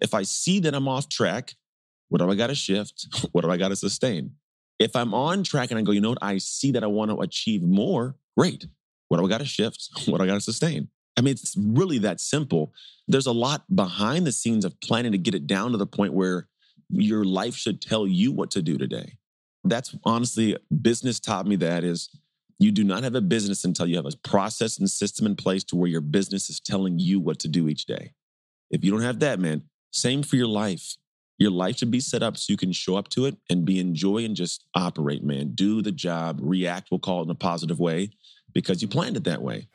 If I see that I'm off track, what do I got to shift? What do I got to sustain? If I'm on track and I go, you know what, I see that I want to achieve more, great. What do I got to shift? What do I got to sustain? I mean, it's really that simple. There's a lot behind the scenes of planning to get it down to the point where your life should tell you what to do today. That's honestly, business taught me that is you do not have a business until you have a process and system in place to where your business is telling you what to do each day. If you don't have that, man, same for your life. Your life should be set up so you can show up to it and be enjoy and just operate, man. Do the job, react, we'll call it in a positive way because you planned it that way.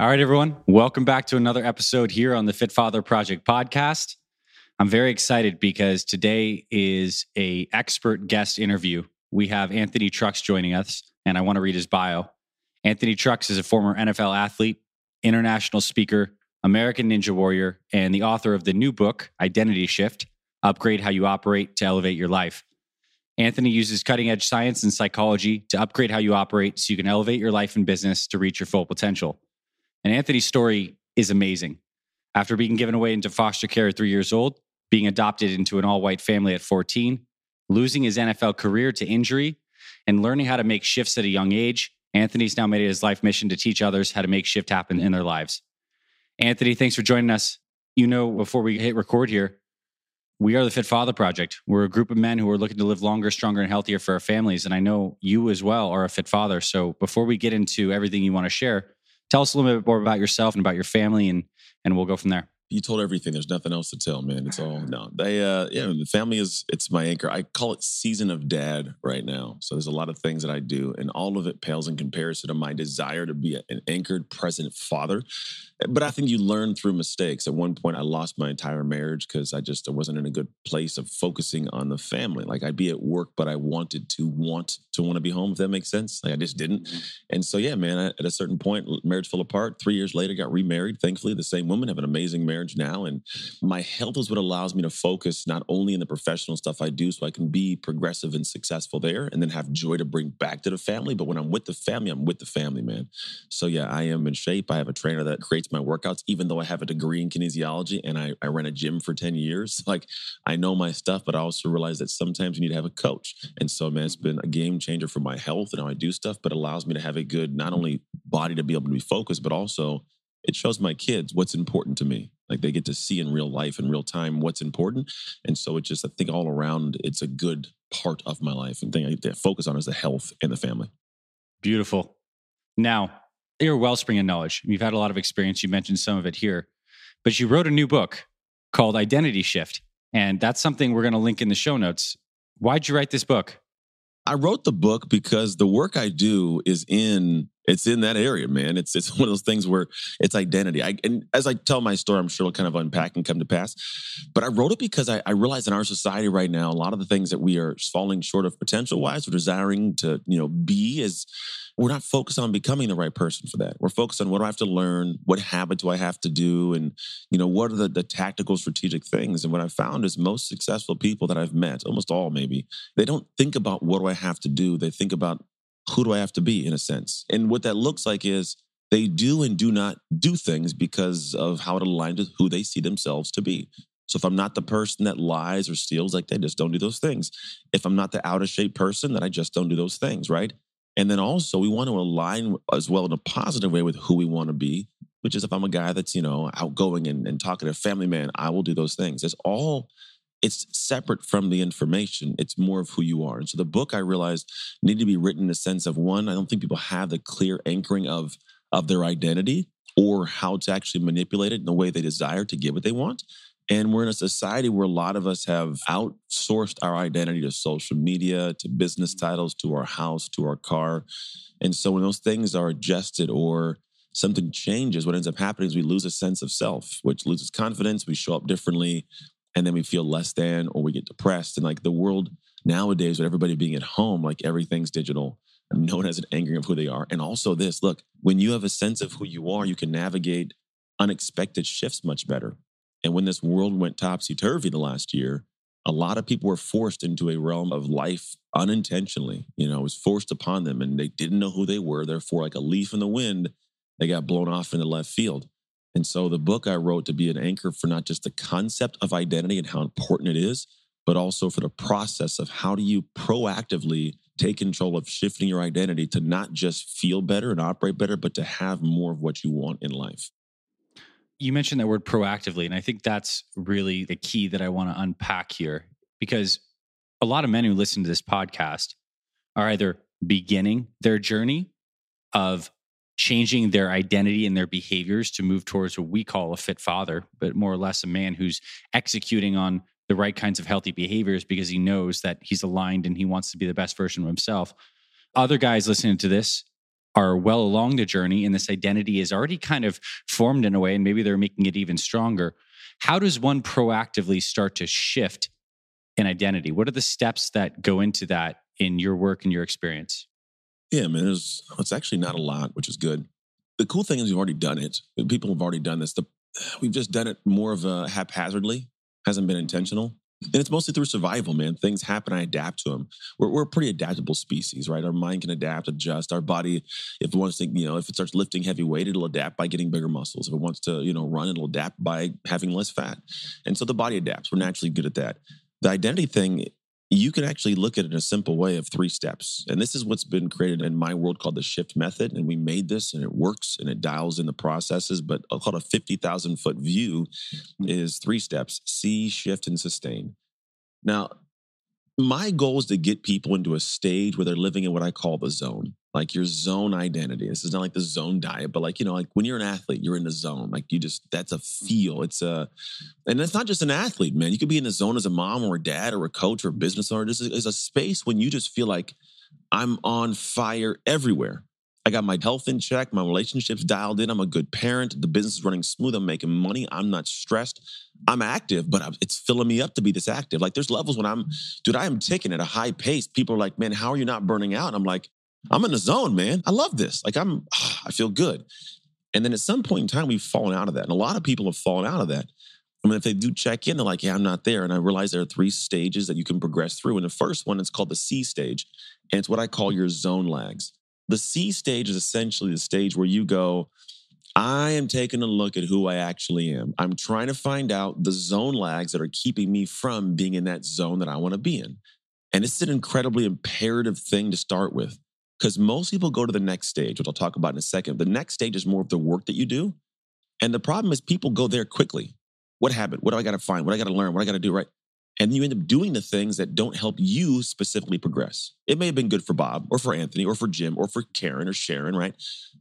All right, everyone. Welcome back to another episode here on the Fit Father Project podcast. I'm very excited because today is a expert guest interview. We have Anthony Trucks joining us, and I want to read his bio. Anthony Trucks is a former NFL athlete, international speaker, American Ninja Warrior, and the author of the new book, Identity Shift Upgrade How You Operate to Elevate Your Life. Anthony uses cutting edge science and psychology to upgrade how you operate so you can elevate your life and business to reach your full potential. And Anthony's story is amazing. After being given away into foster care at three years old, being adopted into an all white family at 14, losing his NFL career to injury, and learning how to make shifts at a young age, Anthony's now made it his life mission to teach others how to make shift happen in their lives. Anthony, thanks for joining us. You know, before we hit record here, we are the Fit Father Project. We're a group of men who are looking to live longer, stronger, and healthier for our families. And I know you as well are a fit father. So before we get into everything you want to share, tell us a little bit more about yourself and about your family, and and we'll go from there you told everything. There's nothing else to tell, man. It's all no. They uh yeah, the family is it's my anchor. I call it season of dad right now. So there's a lot of things that I do, and all of it pales in comparison to my desire to be an anchored, present father. But I think you learn through mistakes. At one point, I lost my entire marriage because I just I wasn't in a good place of focusing on the family. Like I'd be at work, but I wanted to want to want to be home. If that makes sense, like I just didn't. Mm-hmm. And so yeah, man. I, at a certain point, marriage fell apart. Three years later, got remarried. Thankfully, the same woman have an amazing marriage marriage now. And my health is what allows me to focus not only in the professional stuff I do, so I can be progressive and successful there and then have joy to bring back to the family. But when I'm with the family, I'm with the family, man. So yeah, I am in shape. I have a trainer that creates my workouts, even though I have a degree in kinesiology and I, I ran a gym for 10 years. Like I know my stuff, but I also realize that sometimes you need to have a coach. And so, man, it's been a game changer for my health and how I do stuff, but allows me to have a good, not only body to be able to be focused, but also it shows my kids what's important to me. Like they get to see in real life in real time what's important. And so it just, I think all around, it's a good part of my life. And thing I focus on is the health and the family. Beautiful. Now, you're a wellspring of knowledge. You've had a lot of experience. You mentioned some of it here, but you wrote a new book called Identity Shift. And that's something we're going to link in the show notes. Why'd you write this book? I wrote the book because the work I do is in it's in that area, man. It's it's one of those things where it's identity. I and as I tell my story, I'm sure it'll kind of unpack and come to pass. But I wrote it because I, I realize in our society right now, a lot of the things that we are falling short of potential wise or desiring to, you know, be is we're not focused on becoming the right person for that. We're focused on what do I have to learn, what habit do I have to do, and you know, what are the, the tactical strategic things. And what I found is most successful people that I've met, almost all maybe, they don't think about what do I have to do. They think about who do I have to be in a sense? And what that looks like is they do and do not do things because of how it aligns with who they see themselves to be. So if I'm not the person that lies or steals, like they just don't do those things. If I'm not the out of shape person, then I just don't do those things, right? And then also we want to align as well in a positive way with who we want to be, which is if I'm a guy that's, you know, outgoing and, and talking to family man, I will do those things. It's all it's separate from the information. It's more of who you are. And so the book I realized needed to be written in a sense of one, I don't think people have the clear anchoring of of their identity or how to actually manipulate it in the way they desire to get what they want. And we're in a society where a lot of us have outsourced our identity to social media, to business mm-hmm. titles, to our house, to our car. And so when those things are adjusted or something changes, what ends up happening is we lose a sense of self, which loses confidence. We show up differently and then we feel less than or we get depressed. And like the world nowadays, with everybody being at home, like everything's digital. No one has an angering of who they are. And also this, look, when you have a sense of who you are, you can navigate unexpected shifts much better. And when this world went topsy turvy the last year, a lot of people were forced into a realm of life unintentionally. You know, it was forced upon them and they didn't know who they were. Therefore, like a leaf in the wind, they got blown off in the left field. And so the book I wrote to be an anchor for not just the concept of identity and how important it is, but also for the process of how do you proactively take control of shifting your identity to not just feel better and operate better, but to have more of what you want in life. You mentioned that word proactively, and I think that's really the key that I want to unpack here because a lot of men who listen to this podcast are either beginning their journey of changing their identity and their behaviors to move towards what we call a fit father, but more or less a man who's executing on the right kinds of healthy behaviors because he knows that he's aligned and he wants to be the best version of himself. Other guys listening to this are well along the journey and this identity is already kind of formed in a way and maybe they're making it even stronger. How does one proactively start to shift an identity? What are the steps that go into that in your work and your experience? Yeah, man, it's, oh, it's actually not a lot, which is good. The cool thing is we've already done it. People have already done this. The, we've just done it more of a haphazardly hasn't been intentional. And it's mostly through survival, man. Things happen, I adapt to them. We're, we're a pretty adaptable species, right? Our mind can adapt, adjust. Our body, if it wants to, you know, if it starts lifting heavy weight, it'll adapt by getting bigger muscles. If it wants to, you know, run, it'll adapt by having less fat. And so the body adapts. We're naturally good at that. The identity thing you can actually look at it in a simple way of three steps. And this is what's been created in my world called the shift method. And we made this and it works and it dials in the processes. But I'll call it a 50,000 foot view hmm. is three steps see, shift, and sustain. Now, my goal is to get people into a stage where they're living in what I call the zone, like your zone identity. This is not like the zone diet, but like, you know, like when you're an athlete, you're in the zone. Like you just, that's a feel. It's a, and it's not just an athlete, man. You could be in the zone as a mom or a dad or a coach or a business owner. This is a space when you just feel like I'm on fire everywhere. I got my health in check, my relationships dialed in. I'm a good parent. The business is running smooth. I'm making money. I'm not stressed. I'm active, but it's filling me up to be this active. Like there's levels when I'm, dude, I am ticking at a high pace. People are like, man, how are you not burning out? And I'm like, I'm in the zone, man. I love this. Like I'm, I feel good. And then at some point in time, we've fallen out of that. And a lot of people have fallen out of that. I mean, if they do check in, they're like, yeah, I'm not there. And I realize there are three stages that you can progress through. And the first one is called the C stage. And it's what I call your zone lags. The C stage is essentially the stage where you go, I am taking a look at who I actually am. I'm trying to find out the zone lags that are keeping me from being in that zone that I want to be in. And it's an incredibly imperative thing to start with because most people go to the next stage, which I'll talk about in a second. The next stage is more of the work that you do. And the problem is people go there quickly. What happened? What do I got to find? What I got to learn? What I got to do? Right and you end up doing the things that don't help you specifically progress. It may have been good for Bob or for Anthony or for Jim or for Karen or Sharon, right?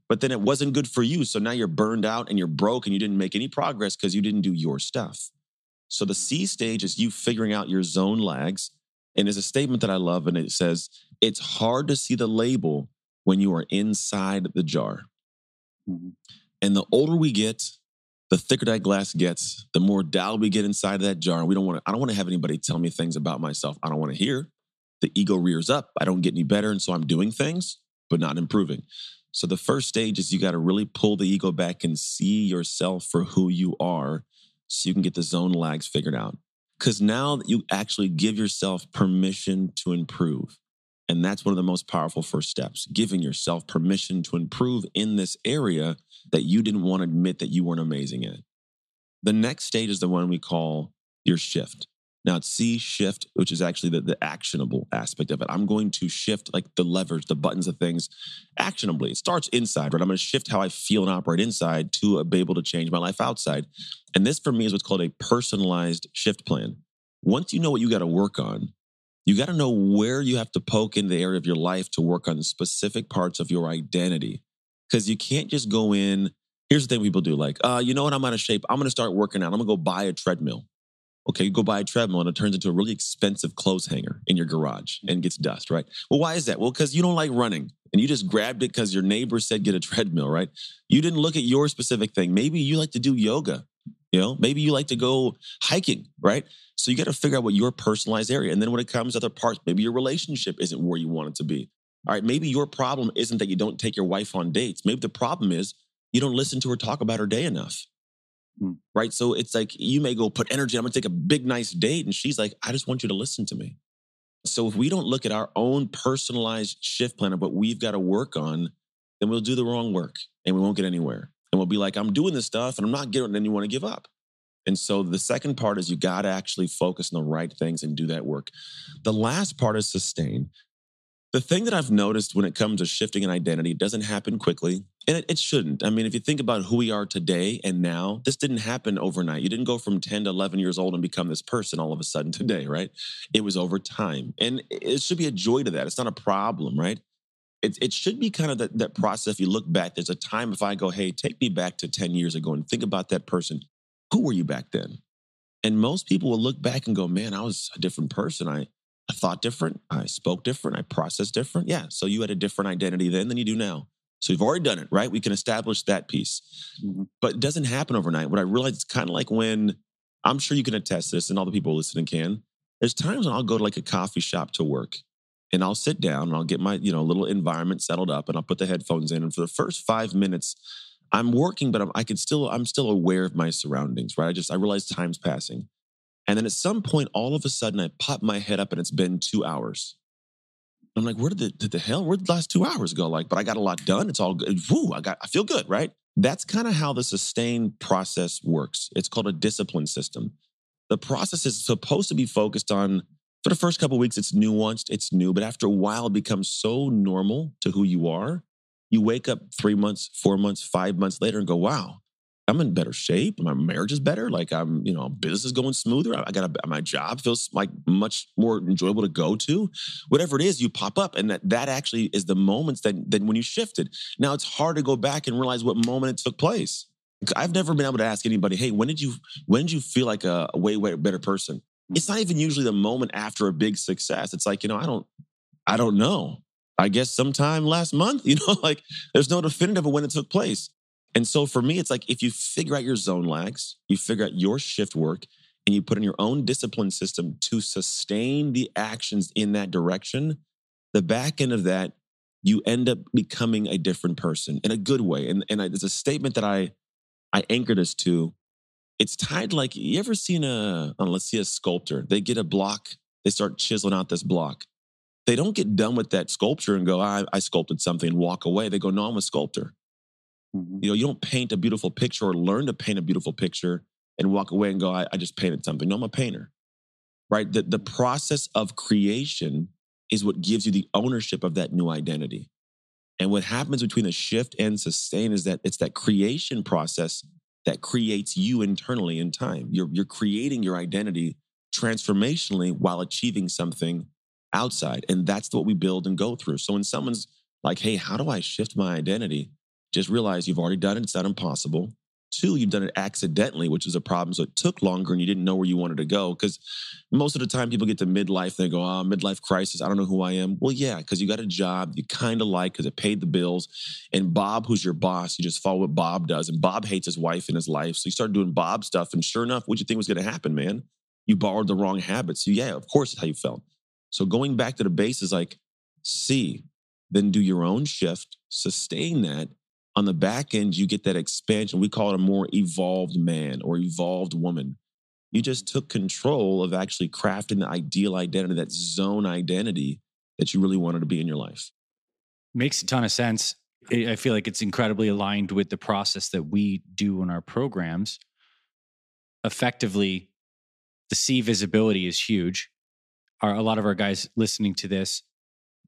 But then it wasn't good for you. So now you're burned out and you're broke and you didn't make any progress because you didn't do your stuff. So the C stage is you figuring out your zone lags. And there's a statement that I love, and it says, It's hard to see the label when you are inside the jar. Mm-hmm. And the older we get, the thicker that glass gets, the more doubt we get inside of that jar. We don't want to, I don't want to have anybody tell me things about myself I don't want to hear. The ego rears up. I don't get any better. And so I'm doing things, but not improving. So the first stage is you got to really pull the ego back and see yourself for who you are so you can get the zone lags figured out. Because now that you actually give yourself permission to improve. And that's one of the most powerful first steps, giving yourself permission to improve in this area that you didn't want to admit that you weren't amazing at. The next stage is the one we call your shift. Now it's C shift, which is actually the, the actionable aspect of it. I'm going to shift like the levers, the buttons of things actionably. It starts inside, right? I'm going to shift how I feel and operate inside to uh, be able to change my life outside. And this for me is what's called a personalized shift plan. Once you know what you got to work on, you got to know where you have to poke in the area of your life to work on specific parts of your identity. Because you can't just go in. Here's the thing people do like, uh, you know what? I'm out of shape. I'm going to start working out. I'm going to go buy a treadmill. Okay, you go buy a treadmill and it turns into a really expensive clothes hanger in your garage and gets dust, right? Well, why is that? Well, because you don't like running and you just grabbed it because your neighbor said get a treadmill, right? You didn't look at your specific thing. Maybe you like to do yoga you know, maybe you like to go hiking, right? So you got to figure out what your personalized area. And then when it comes to other parts, maybe your relationship isn't where you want it to be. All right, maybe your problem isn't that you don't take your wife on dates. Maybe the problem is you don't listen to her talk about her day enough. Hmm. Right. So it's like you may go put energy, I'm gonna take a big, nice date. And she's like, I just want you to listen to me. So if we don't look at our own personalized shift plan of what we've got to work on, then we'll do the wrong work and we won't get anywhere. And we'll be like, I'm doing this stuff and I'm not getting it. And you want to give up. And so the second part is you got to actually focus on the right things and do that work. The last part is sustain. The thing that I've noticed when it comes to shifting an identity, it doesn't happen quickly. And it, it, shouldn't. I mean, if you think about who we are today and now, this didn't happen overnight. You didn't go from 10 to 11 years old and become this person all of a sudden today, right? It was over time. And it should be a joy to that. It's not a problem, right? It, it should be kind of that, that process. If you look back, there's a time if I go, hey, take me back to 10 years ago and think about that person. Who were you back then? And most people will look back and go, man, I was a different person. I, I thought different. I spoke different. I processed different. Yeah. So you had a different identity then than you do now. So we've already done it, right? We can establish that piece. Mm-hmm. But it doesn't happen overnight. What I realized it's kind of like when I'm sure you can attest this and all the people listening can. There's times when I'll go to like a coffee shop to work and I'll sit down and I'll get my, you know, little environment settled up and I'll put the headphones in. And for the first five minutes, I'm working, but I'm, I can still, I'm still aware of my surroundings, right? I just, I realize time's passing. And then at some point, all of a sudden, I pop my head up and it's been two hours. I'm like, where did the, did the hell, where did the last two hours go? Like, but I got a lot done. It's all good. Woo, I got, I feel good, right? That's kind of how the sustain process works. It's called a discipline system. The process is supposed to be focused on, for the first couple weeks, it's nuanced, it's new, but after a while, it becomes so normal to who you are. You wake up three months, four months, five months later and go, wow, I'm in better shape. My marriage is better. Like I'm, you know, business is going smoother. I got a, my job feels like much more enjoyable to go to. Whatever it is, you pop up, and that that actually is the moments that that when you shifted. Now it's hard to go back and realize what moment it took place. I've never been able to ask anybody, "Hey, when did you when did you feel like a, a way way better person?" It's not even usually the moment after a big success. It's like you know, I don't, I don't know. I guess sometime last month, you know, like there's no definitive of when it took place. And so for me, it's like if you figure out your zone lags, you figure out your shift work, and you put in your own discipline system to sustain the actions in that direction, the back end of that, you end up becoming a different person in a good way. And, and I, there's a statement that I, I anchor this to. It's tied like you ever seen a, let's see a sculptor. They get a block, they start chiseling out this block. They don't get done with that sculpture and go, I, I sculpted something and walk away. They go, no, I'm a sculptor. Mm-hmm. You know, you don't paint a beautiful picture or learn to paint a beautiful picture and walk away and go, I, I just painted something. No, I'm a painter. Right? The, the process of creation is what gives you the ownership of that new identity. And what happens between the shift and sustain is that it's that creation process that creates you internally in time. You're, you're creating your identity transformationally while achieving something outside. And that's what we build and go through. So when someone's like, hey, how do I shift my identity? Just realize you've already done it. It's not impossible. Two, you've done it accidentally, which is a problem. So it took longer and you didn't know where you wanted to go. Because most of the time people get to midlife, they go, oh, midlife crisis. I don't know who I am. Well, yeah, because you got a job you kind of like because it paid the bills. And Bob, who's your boss, you just follow what Bob does. And Bob hates his wife and his life. So you start doing Bob stuff. And sure enough, what you think was going to happen, man? You borrowed the wrong habits. So yeah, of course, it's how you felt. So going back to the base is like, see, then do your own shift, sustain that, on the back end, you get that expansion. We call it a more evolved man or evolved woman. You just took control of actually crafting the ideal identity, that zone identity that you really wanted to be in your life. Makes a ton of sense. I feel like it's incredibly aligned with the process that we do in our programs. Effectively, the C visibility is huge. Our, a lot of our guys listening to this,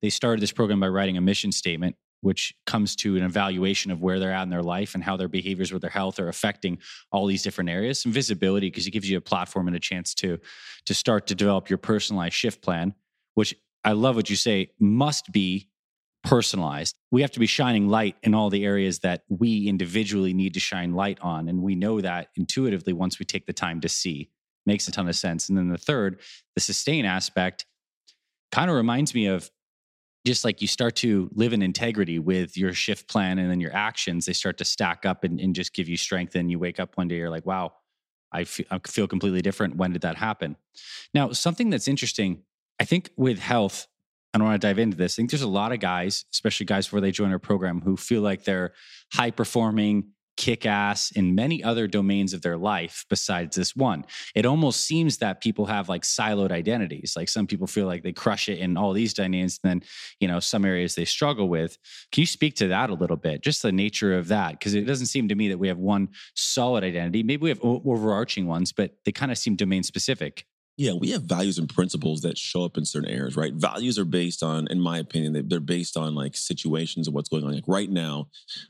they started this program by writing a mission statement which comes to an evaluation of where they're at in their life and how their behaviors with their health are affecting all these different areas. Some visibility because it gives you a platform and a chance to to start to develop your personalized shift plan, which I love what you say must be personalized. We have to be shining light in all the areas that we individually need to shine light on. And we know that intuitively once we take the time to see. Makes a ton of sense. And then the third, the sustain aspect, kind of reminds me of just like you start to live in integrity with your shift plan and then your actions, they start to stack up and, and just give you strength. And you wake up one day, you're like, wow, I feel, I feel completely different. When did that happen? Now, something that's interesting, I think with health, I don't want to dive into this. I think there's a lot of guys, especially guys before they join our program, who feel like they're high performing kick ass in many other domains of their life besides this one. It almost seems that people have like siloed identities. Like some people feel like they crush it in all these dynamics, and then, you know, some areas they struggle with. Can you speak to that a little bit? Just the nature of that? Because it doesn't seem to me that we have one solid identity. Maybe we have overarching ones, but they kind of seem domain specific. Yeah, we have values and principles that show up in certain areas, right? Values are based on, in my opinion, they're based on like situations of what's going on. Like right now,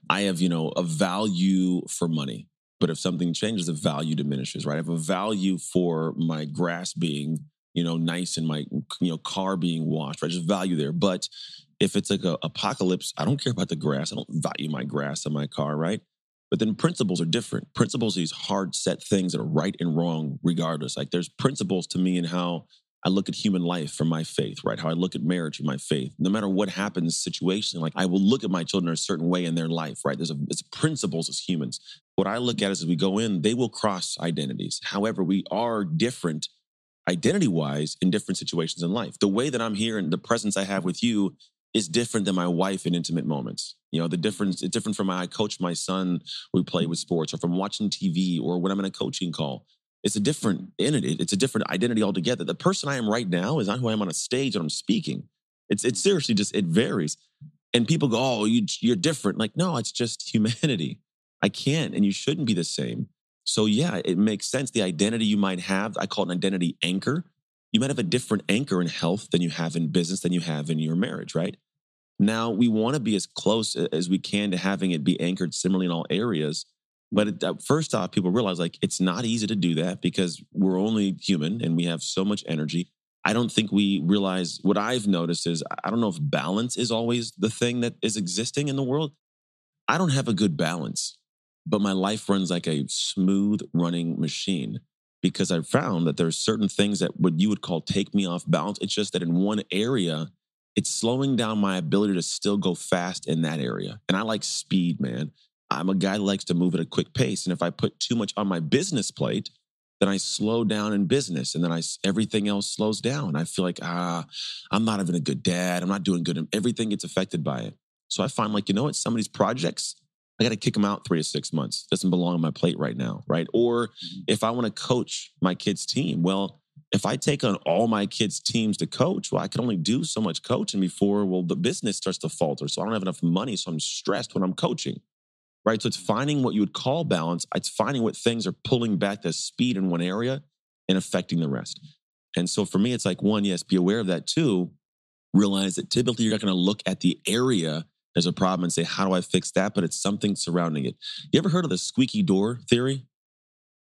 I have, you know, a value for money. But if something changes, the value diminishes, right? I have a value for my grass being, you know, nice and my, you know, car being washed, right? Just value there. But if it's like a apocalypse, I don't care about the grass. I don't value my grass and my car, right? But then principles are different. Principles are these hard set things that are right and wrong, regardless. Like there's principles to me in how I look at human life from my faith, right? How I look at marriage from my faith. No matter what happens situation, like I will look at my children a certain way in their life, right? There's a it's principles as humans. What I look at is as we go in, they will cross identities. However, we are different identity wise in different situations in life. The way that I'm here and the presence I have with you is different than my wife in intimate moments. You know, the difference, it's different from I coach my son, we play with sports, or from watching TV, or when I'm in a coaching call. It's a different entity. It's a different identity altogether. The person I am right now is not who I am on a stage and I'm speaking. It's it's seriously just it varies. And people go, "Oh, you you're different." Like, no, it's just humanity. I can't, and you shouldn't be the same. So yeah, it makes sense. The identity you might have, I call it an identity anchor. You might have a different anchor in health than you have in business than you have in your marriage, right? Now we want to be as close as we can to having it be anchored similarly in all areas. But it, first off, people realize like it's not easy to do that because we're only human and we have so much energy. I don't think we realize what I've noticed is I don't know if balance is always the thing that is existing in the world. I don't have a good balance, but my life runs like a smooth running machine because I've found that there are certain things that what you would call take me off balance. It's just that in one area, it's slowing down my ability to still go fast in that area. And I like speed, man. I'm a guy that likes to move at a quick pace. And if I put too much on my business plate, then I slow down in business and then I everything else slows down. I feel like, ah, I'm not even a good dad. I'm not doing good. And everything gets affected by it. So I find like, you know what, some of these projects, I got to kick them out three to six months. Doesn't belong on my plate right now. Right. Or mm-hmm. if I want to coach my kids' team, well, if I take on all my kids' teams to coach, well, I can only do so much coaching before, well, the business starts to falter. So I don't have enough money. So I'm stressed when I'm coaching. Right. So it's finding what you would call balance. It's finding what things are pulling back the speed in one area and affecting the rest. And so for me, it's like one, yes, be aware of that too. Realize that typically you're not going to look at the area as a problem and say, how do I fix that? But it's something surrounding it. You ever heard of the squeaky door theory?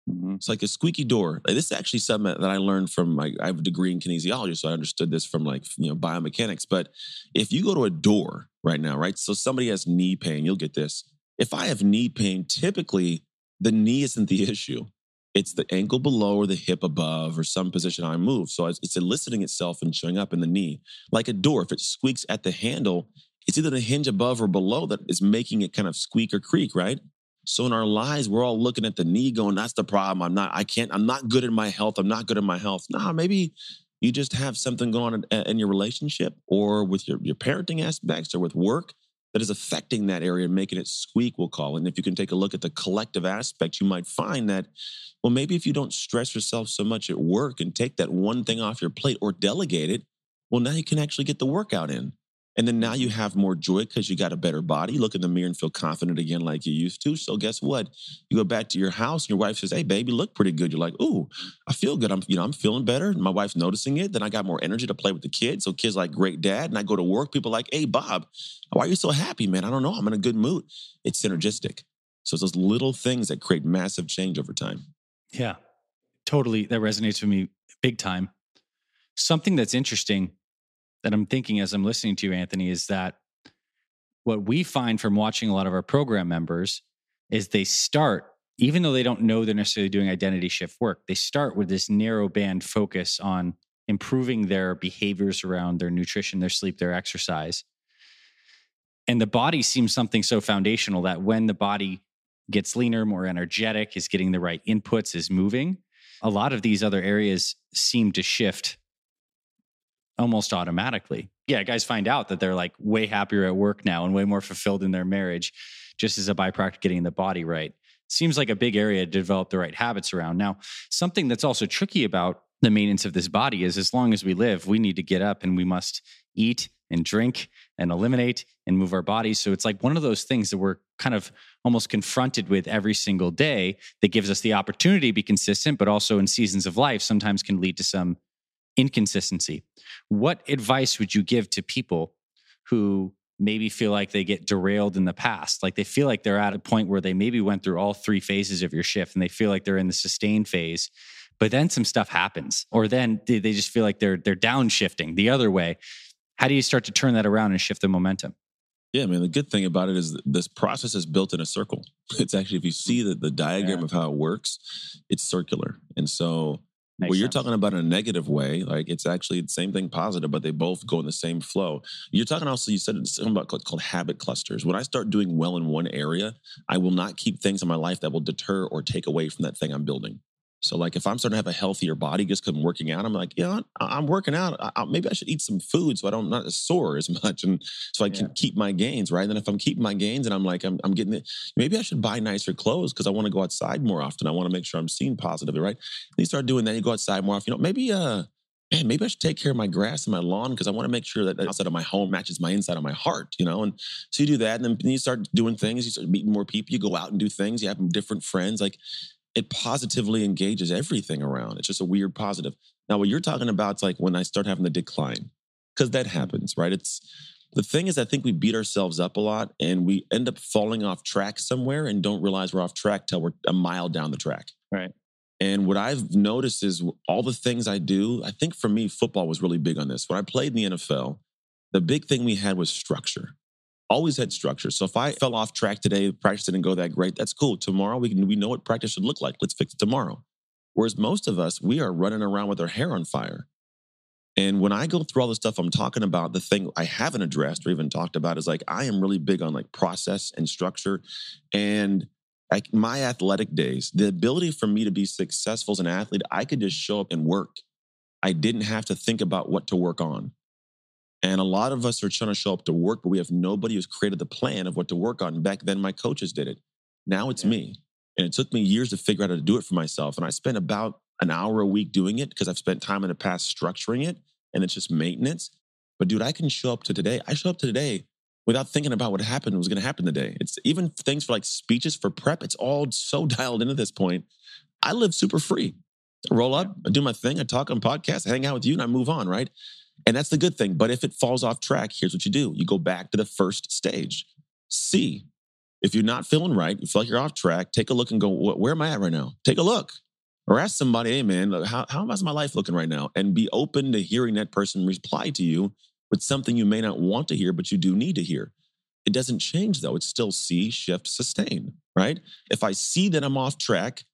Mm-hmm. It's like a squeaky door. Like, this is actually something that I learned from my. I have a degree in kinesiology, so I understood this from like you know biomechanics. But if you go to a door right now, right? So somebody has knee pain, you'll get this. If I have knee pain, typically the knee isn't the issue. It's the ankle below or the hip above or some position I move. So it's eliciting itself and showing up in the knee. Like a door, if it squeaks at the handle, it's either the hinge above or below that is making it kind of squeak or creak, right? So in our lives, we're all looking at the knee going, that's the problem. I'm not, I can't, I'm not good in my health. I'm not good in my health. Nah, maybe you just have something going on in, in your relationship or with your, your parenting aspects or with work that is affecting that area and making it squeak, we'll call. And if you can take a look at the collective aspect, you might find that, well, maybe if you don't stress yourself so much at work and take that one thing off your plate or delegate it, well, now you can actually get the workout in. And then now you mm-hmm. have more joy because you got a better body. Look in the mirror and feel confident again like you used to. So guess what? You go back to your house and your wife says, Hey, baby, look pretty good. You're like, Ooh, I feel good. I'm, you know, I'm feeling better. My wife's noticing it. Then I got more energy to play with the kids. So kids like, great dad. And I go to work. People like, Hey, Bob, why are you so happy, man? I don't know. I'm in a good mood. It's synergistic. So it's those little things that create massive change over time. Yeah, totally. That resonates with me big time. Something that's interesting that I'm thinking as I'm listening to you, Anthony, is that what we find from watching a lot of our program members is they start, even though they don't know they're necessarily doing identity shift work, they start with this narrow band focus on improving their behaviors around their nutrition, their sleep, their exercise. And the body seems something so foundational that when the body gets leaner, more energetic, is getting the right inputs, is moving, a lot of these other areas seem to shift almost automatically. Yeah, guys find out that they're like way happier at work now and way more fulfilled in their marriage. just as a byproduct of getting the body right. Seems like a big area to develop the right habits around. Now, something that's also tricky about the maintenance of this body is as long as we live, we need to get up and we must eat and drink and eliminate and move our bodies. So it's like one of those things that we're kind of almost confronted with every single day that gives us the opportunity to be consistent, but also in seasons of life sometimes can lead to some inconsistency. What advice would you give to people who maybe feel like they get derailed in the past? Like they feel like they're at a point where they maybe went through all three phases of your shift and they feel like they're in the sustained phase but then some stuff happens or then they just feel like they're they're downshifting the other way how do you start to turn that around and shift the momentum yeah, I mean, The good thing about it is this process is built in a circle. It's actually, if you see the, the diagram yeah. of how it works, it's circular. And so, Makes where you're talking about in a negative way, like it's actually the same thing positive, but they both go in the same flow. You're talking also, you said something about called, called habit clusters. When I start doing well in one area, I will not keep things in my life that will deter or take away from that thing I'm building. So like if I'm starting to have a healthier body just because I'm working out, I'm like, yeah, I'm working out. I, maybe I should eat some food so I don't not sore as much, and so I can yeah. keep my gains. Right. And then if I'm keeping my gains and I'm like, I'm, I'm getting it. Maybe I should buy nicer clothes because I want to go outside more often. I want to make sure I'm seen positively. Right. And you start doing that, you go outside more often. You know, maybe uh, man, maybe I should take care of my grass and my lawn because I want to make sure that the outside of my home matches my inside of my heart, you know? And so you do that, and then you start doing things, you start meeting more people, you go out and do things, you have different friends. Like it positively engages everything around. It's just a weird positive. Now, what you're talking about is like when I start having the decline, because that happens, right? It's the thing is, I think we beat ourselves up a lot and we end up falling off track somewhere and don't realize we're off track till we're a mile down the track. Right. And what I've noticed is all the things I do, I think for me, football was really big on this. When I played in the NFL, the big thing we had was structure always had structure. So if I fell off track today, practice didn't go that great, that's cool. Tomorrow we can, we know what practice should look like. Let's fix it tomorrow. Whereas most of us, we are running around with our hair on fire. And when I go through all the stuff I'm talking about, the thing I haven't addressed or even talked about is like I am really big on like process and structure. And like my athletic days, the ability for me to be successful as an athlete, I could just show up and work. I didn't have to think about what to work on. And a lot of us are trying to show up to work, but we have nobody who's created the plan of what to work on. Back then, my coaches did it. Now it's yeah. me. And it took me years to figure out how to do it for myself. And I spent about an hour a week doing it because I've spent time in the past structuring it and it's just maintenance. But dude, I can show up to today. I show up to today without thinking about what happened was going to happen today. It's even things for like speeches for prep. It's all so dialed in into this point. I live super free. I roll up, I do my thing, I talk on podcasts, I hang out with you, and I move on, right? And that's the good thing. But if it falls off track, here's what you do you go back to the first stage. C. If you're not feeling right, you feel like you're off track, take a look and go, where am I at right now? Take a look. Or ask somebody, hey man, how, how is my life looking right now? And be open to hearing that person reply to you with something you may not want to hear, but you do need to hear. It doesn't change though. It's still C, shift, sustain, right? If I see that I'm off track,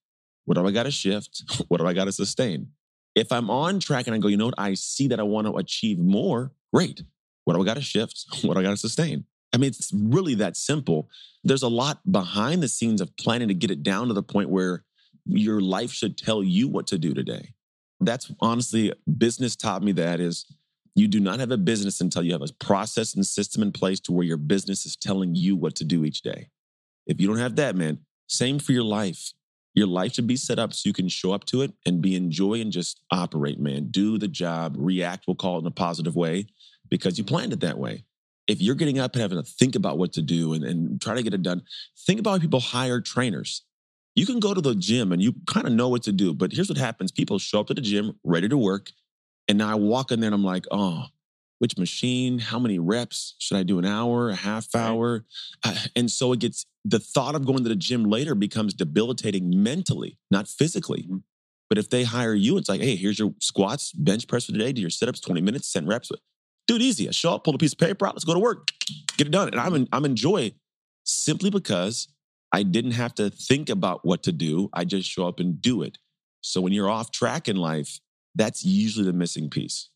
what do I got to shift? What do I got to sustain? If I'm on track and I go, you know what, I see that I want to achieve more, great. What do I got to shift? What do I got to sustain? I mean, it's really that simple. There's a lot behind the scenes of planning to get it down to the point where your life should tell you what to do today. That's honestly, business taught me that is you do not have a business until you have a process and system in place to where your business is telling you what to do each day. If you don't have that, man, same for your life. Your life should be set up so you can show up to it and be in joy and just operate, man. Do the job, react, we'll call it in a positive way because you planned it that way. If you're getting up and having to think about what to do and, and try to get it done, think about people hire trainers. You can go to the gym and you kind of know what to do, but here's what happens people show up to the gym ready to work. And now I walk in there and I'm like, oh, which machine, how many reps? Should I do an hour, a half hour? Uh, and so it gets the thought of going to the gym later becomes debilitating mentally, not physically. Mm-hmm. But if they hire you, it's like, hey, here's your squats, bench press for today, do your sit ups, 20 minutes, 10 reps. Dude, easy. I show up, pull a piece of paper out, let's go to work, get it done. And I'm, in, I'm enjoy simply because I didn't have to think about what to do. I just show up and do it. So when you're off track in life, that's usually the missing piece.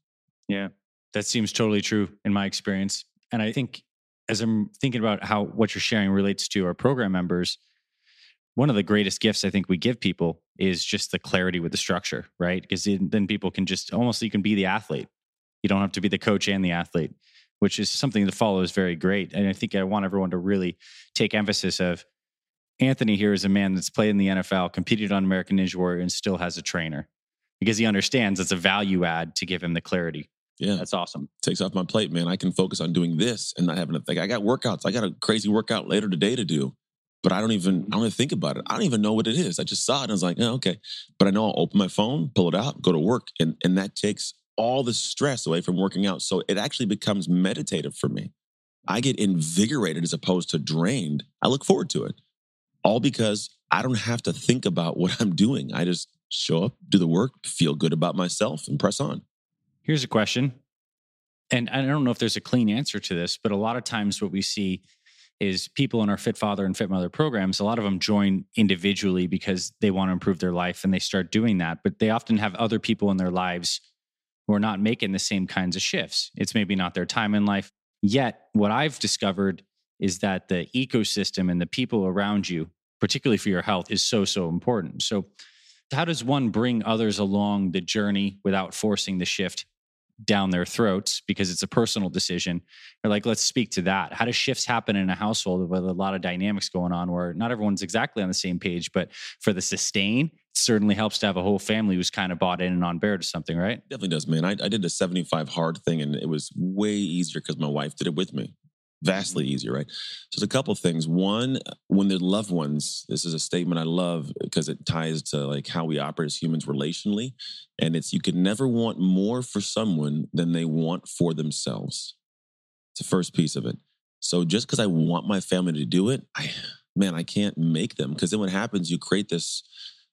Yeah. That seems totally true in my experience. And I think as I'm thinking about how what you're sharing relates to our program members, one of the greatest gifts I think we give people is just the clarity with the structure, right? Because then people can just almost you can be the athlete. You don't have to be the coach and the athlete. which is something that follows very great. And I think I want everyone to really take emphasis of Anthony here is a man that's played in the NFL, competed on American Ninja Warrior, and still has a trainer because he understands it's a value add to give him the clarity. Yeah. That's awesome. Takes off my plate, man. I can focus on doing this and not having to think. I got workouts. I got a crazy workout later today to do, but I don't even, I don't even think about it. I don't even know what it is. I just saw it and I was like, oh, okay. But I know I'll open my phone, pull it out, go to work. And, and that takes all the stress away from working out. So it actually becomes meditative for me. I get invigorated as opposed to drained. I look forward to it all because I don't have to think about what I'm doing. I just show up, do the work, feel good about myself, and press on. Here's a question. And I don't know if there's a clean answer to this, but a lot of times what we see is people in our Fit Father and Fit Mother programs, a lot of them join individually because they want to improve their life and they start doing that. But they often have other people in their lives who are not making the same kinds of shifts. It's maybe not their time in life. Yet, what I've discovered is that the ecosystem and the people around you, particularly for your health, is so, so important. So, how does one bring others along the journey without forcing the shift down their throats because it's a personal decision. Or like, let's speak to that. How do shifts happen in a household with a lot of dynamics going on where not everyone's exactly on the same page, but for the sustain, it certainly helps to have a whole family who's kind of bought in and on board to something, right? Definitely does, man. I, I did a 75 hard thing and it was way easier because my wife did it with me vastly Mm-hmm. easier, right? So there's a couple of things. One, when they're loved ones, this is a statement I love because it ties to like how we operate as humans relationally. And it's you can never want more for someone than they want for themselves. It's the first piece of it. So just because I want my family to do it, I man, I can't make them. Because then what happens, you create this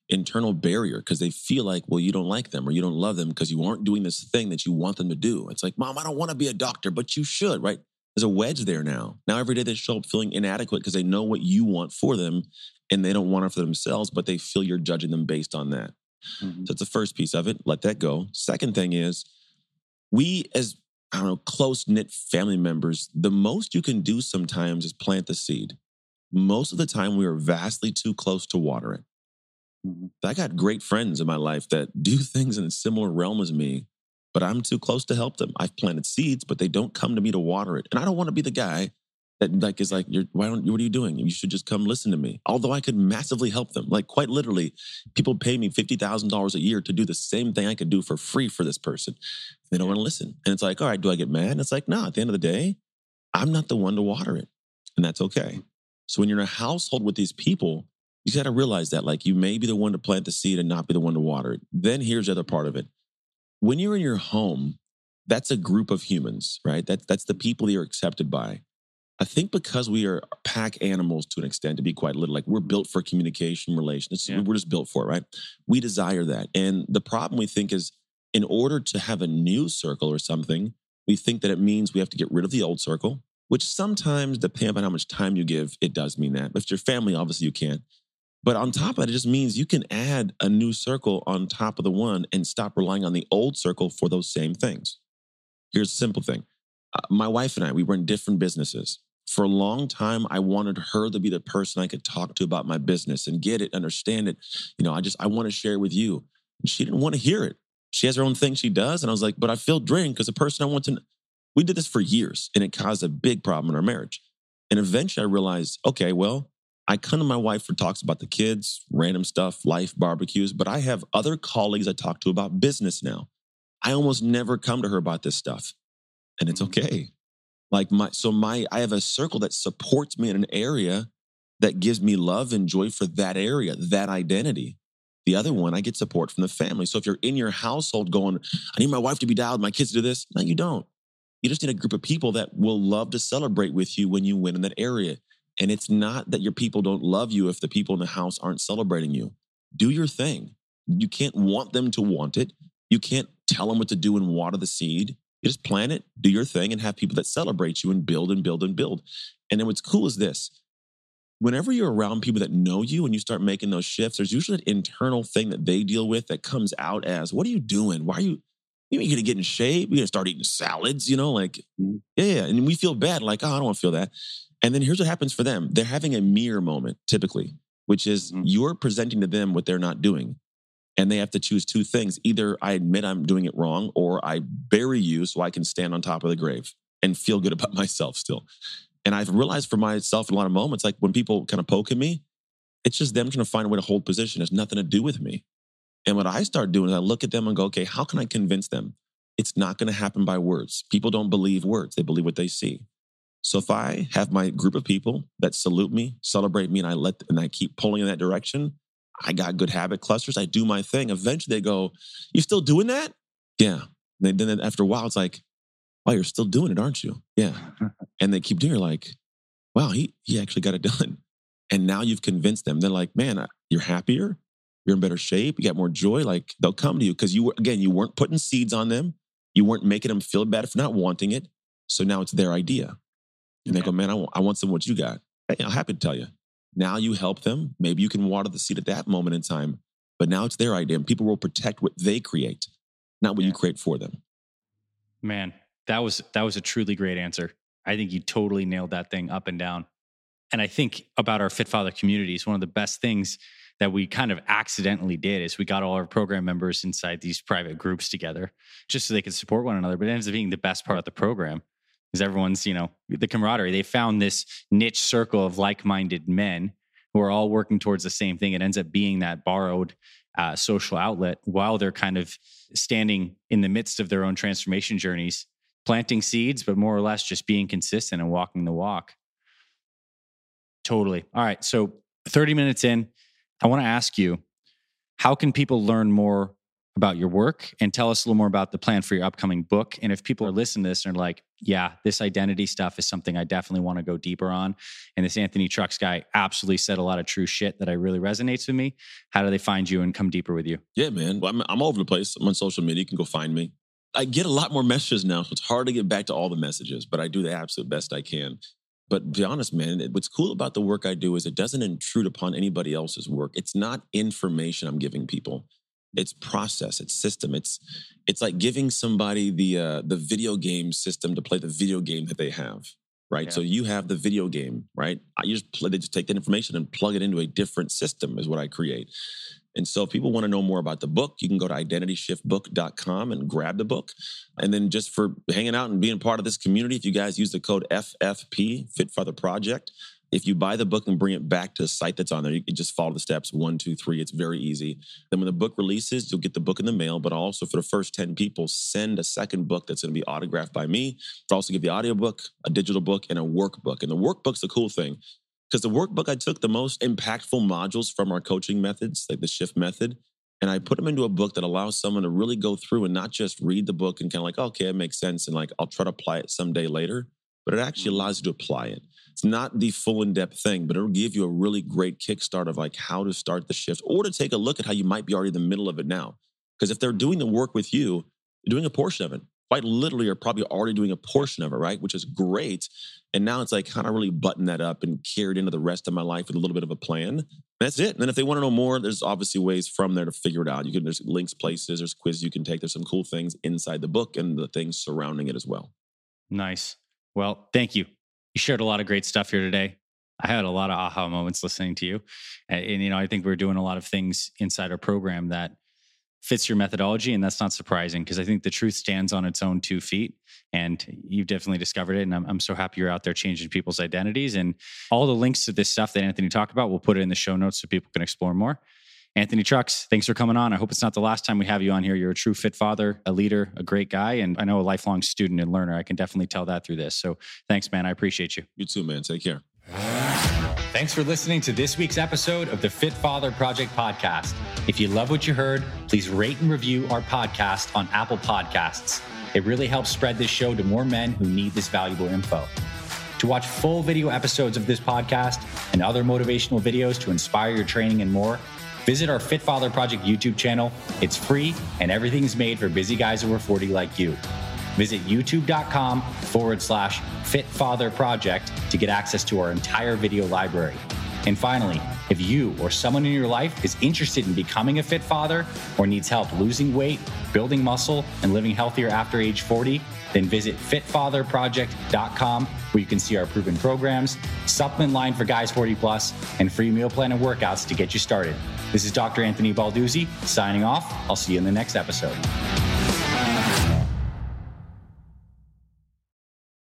internal barrier because they feel like, well, you don't like them or you don't love them because you aren't doing this thing that you want them to do. It's like, mom, I don't want to be a doctor, but you should, right? There's a wedge there now. Now every day they show up feeling inadequate because they know what you want for them and they don't want it for themselves, but they feel you're judging them based on that. So that's the first piece of it. Let that go. Second thing is, we as I don't know, close knit family members, the most you can do sometimes is plant the seed. Most of the time, we are vastly too close to water it. Mhm. I got great friends in my life that do things in a similar realm as me, but I'm too close to help them. I've planted seeds, but they don't come to me to water it. And I don't want to be the guy that like is like, you're why don't what are you doing? You should just come listen to me. Although I could massively help them. Like quite literally, people pay me fifty thousand dollars a year to do the same thing I could do for free for this person. They don't want to listen. And it's like, all right, do I get mad? And it's like, no, at the end of the day, I'm not the one to water it. And that's okay. Mm. So when you're in a household with these people, you got to realize that like you may be the one to plant the seed and not be the one to water it. Then here's the other part of it. When you're in your home, that's a group of humans, right? That's that's the people you're accepted by. I think because we are pack animals to an extent, to be quite little, like we're built for communication, relations. Yeah. We're just built for it, right? We desire that. And the problem we think is in order to have a new circle or something, we think that it means we have to get rid of the old circle, which sometimes, depending on how much time you give, it does mean that. But if it's your family, obviously you can't. But on top of it, it just means you can add a new circle on top of the one and stop relying on the old circle for those same things. Here's a simple thing. Uh, my wife and I, we were in different businesses. For a long time, I wanted her to be the person I could talk to about my business and get it, understand it. You know, I just, I want to share it with you. And she didn't want to hear it. She has her own thing she does. And I was like, but I feel drained because the person I want to, kn-" we did this for years and it caused a big problem in our marriage. And eventually I realized, okay, well, I come to my wife for talks about the kids, random stuff, life, barbecues, but I have other colleagues I talk to about business now. I almost never come to her about this stuff. And it's mm. okay. Like my so my I have a circle that supports me in an area that gives me love and joy for that area, that identity. The other one, I get support from the family. So if you're in your household going, I need my wife to be dialed, my kids to do this. No, you don't. You just need a group of people that will love to celebrate with you when you win in that area. And it's not that your people don't love you if the people in the house aren't celebrating you. Do your thing. You can't want them to want it. You can't tell them what to do and water the seed. You just plant it, do your thing, and have people that celebrate you and build and build and build. And then what's cool is this whenever you're around people that know you and you start making those shifts, there's usually an internal thing that they deal with that comes out as, What are you doing? Why are you? You mean you're gonna get in shape? You're gonna start eating salads, you know, like, Mhm. yeah, yeah. And we feel bad, like, oh, I don't want to feel that. And then here's what happens for them they're having a mirror moment, typically, which is Mhm. you're presenting to them what they're not doing. And they have to choose two things. Either I admit I'm doing it wrong, or I bury you so I can stand on top of the grave. and feel good about myself still. And I've realized for myself in a lot of moments, like when people kind of poke at me, it's just them trying to find a way to hold position. It's nothing to do with me. And what I start doing is I look at them and go, okay, how can I convince them? It's not going to happen by words. People don't believe words, they believe what they see. So if I have my group of people that salute me, celebrate me, and I let and I keep pulling in that direction, I got good habit clusters. I do my thing. Eventually they go, You still doing that? Yeah. And then after a while, it's like, Wow, you're still doing it, aren't you? Yeah. and they keep doing it like, wow, he he actually got it done. And now you've convinced them. They're like, man, you're happier you're in better shape, you got more joy, like they'll come to you because you were, again, you weren't putting seeds on them. You weren't making them feel bad for not wanting it. So now it's their idea. And they go, man, I want, I want some of what you got. Hey, I'm happy to tell you. Now you help them. Maybe you can water the seed at that moment in time, but now it's their idea and people will protect what they create, not what yeah. you create for them. Man, that was, that was a truly great answer. I think you totally nailed that thing up and down. And I think about our Fit Father communities, one of the best things that we kind of accidentally did is we got all our program members inside these private groups together just so they could support one another. But it ends up being the best part of the program because everyone's, you know, the camaraderie. They found this niche circle of like minded men who are all working towards the same thing. It ends up being that borrowed uh, social outlet while they're kind of standing in the midst of their own transformation journeys, planting seeds, but more or less just being consistent and walking the walk. Totally. All right. So 30 minutes in, I want to ask you how can people learn more about your work and tell us a little more about the plan for your upcoming book? And if people are listening to this and are like, yeah, this identity stuff is something I definitely want to go deeper on. And this Anthony Trucks guy absolutely said a lot of true shit that I really resonates with me. How do they find you and come deeper with you? Yeah, man. Well, I'm, I'm all over the place. I'm on social media. You can go find me. I get a lot more messages now, so it's hard to get back to all the messages, but I do the absolute best I can. But be honest, man, what's cool about the work I do is it doesn't intrude upon anybody else's work. It's not information I'm giving people. It's process, it's system. It's it's like giving somebody the uh, the video game system to play the video game that they have, right? Yeah. So you have the video game, right? I just play, they just take that information and plug it into a different system is what I create. And so if people want to know more about the book, you can go to identityshiftbook.com and grab the book. And then just for hanging out and being part of this community, if you guys use the code FFP, Fit Father Project, if you buy the book and bring it back to the site that's on there, you can just follow the steps one, two, three. It's very easy. Then when the book releases, you'll get the book in the mail, but also for the first 10 people, send a second book that's going to be autographed by me. I'll also give the audiobook, a digital book, and a workbook. And the workbook's the cool thing because the workbook I took the most impactful modules from our coaching methods, like the shift method, and I put them into a book that allows someone to really go through and not just read the book and kind of like, okay, it makes sense, and like I'll try to apply it someday later, but it actually mm-hmm. allows you to apply it. It's not the full in depth thing, but it'll give you a really great kickstart of like how to start the shift or to take a look at how you might be already in the middle of it now. Because if they're doing the work with you, you're doing a portion of it quite literally are probably already doing a portion of it, right? Which is great. And now it's like kind of really button that up and carried into the rest of my life with a little bit of a plan. That's it. And then if they want to know more, there's obviously ways from there to figure it out. You can there's links, places, there's quizzes you can take. There's some cool things inside the book and the things surrounding it as well. Nice. Well, thank you. You shared a lot of great stuff here today. I had a lot of aha moments listening to you. And, and you know, I think we're doing a lot of things inside our program that fits your methodology. And that's not surprising because I think the truth stands on its own two feet. And you've definitely discovered it. And I'm, I'm, so happy you're out there changing people's identities. And all the links to this stuff that Anthony talked about, we'll put it in the show notes so people can explore more. Anthony Trucks, thanks for coming on. I hope it's not the last time we have you on here. You're a true fit father, a leader, a great guy, and I know a lifelong student and learner. I can definitely tell that through this. So thanks, man. I appreciate you. You too, man. Take care. Thanks for listening to this week's episode of the Fit Father Project podcast. If you love what you heard, please rate and review our podcast on Apple Podcasts. It really helps spread this show to more men who need this valuable info. To watch full video episodes of this podcast and other motivational videos to inspire your training and more, visit our Fit Father Project YouTube channel. It's free and everything's made for busy guys over 40 like you. Visit youtube.com forward slash Fit Father Project to get access to our entire video library. And finally, if you or someone in your life is interested in becoming a fit father or needs help losing weight, building muscle, and living healthier after age 40, then visit fitfatherproject.com where you can see our proven programs, supplement line for guys 40 plus, and free meal plan and workouts to get you started. This is Dr. Anthony Balduzzi signing off. I'll see you in the next episode.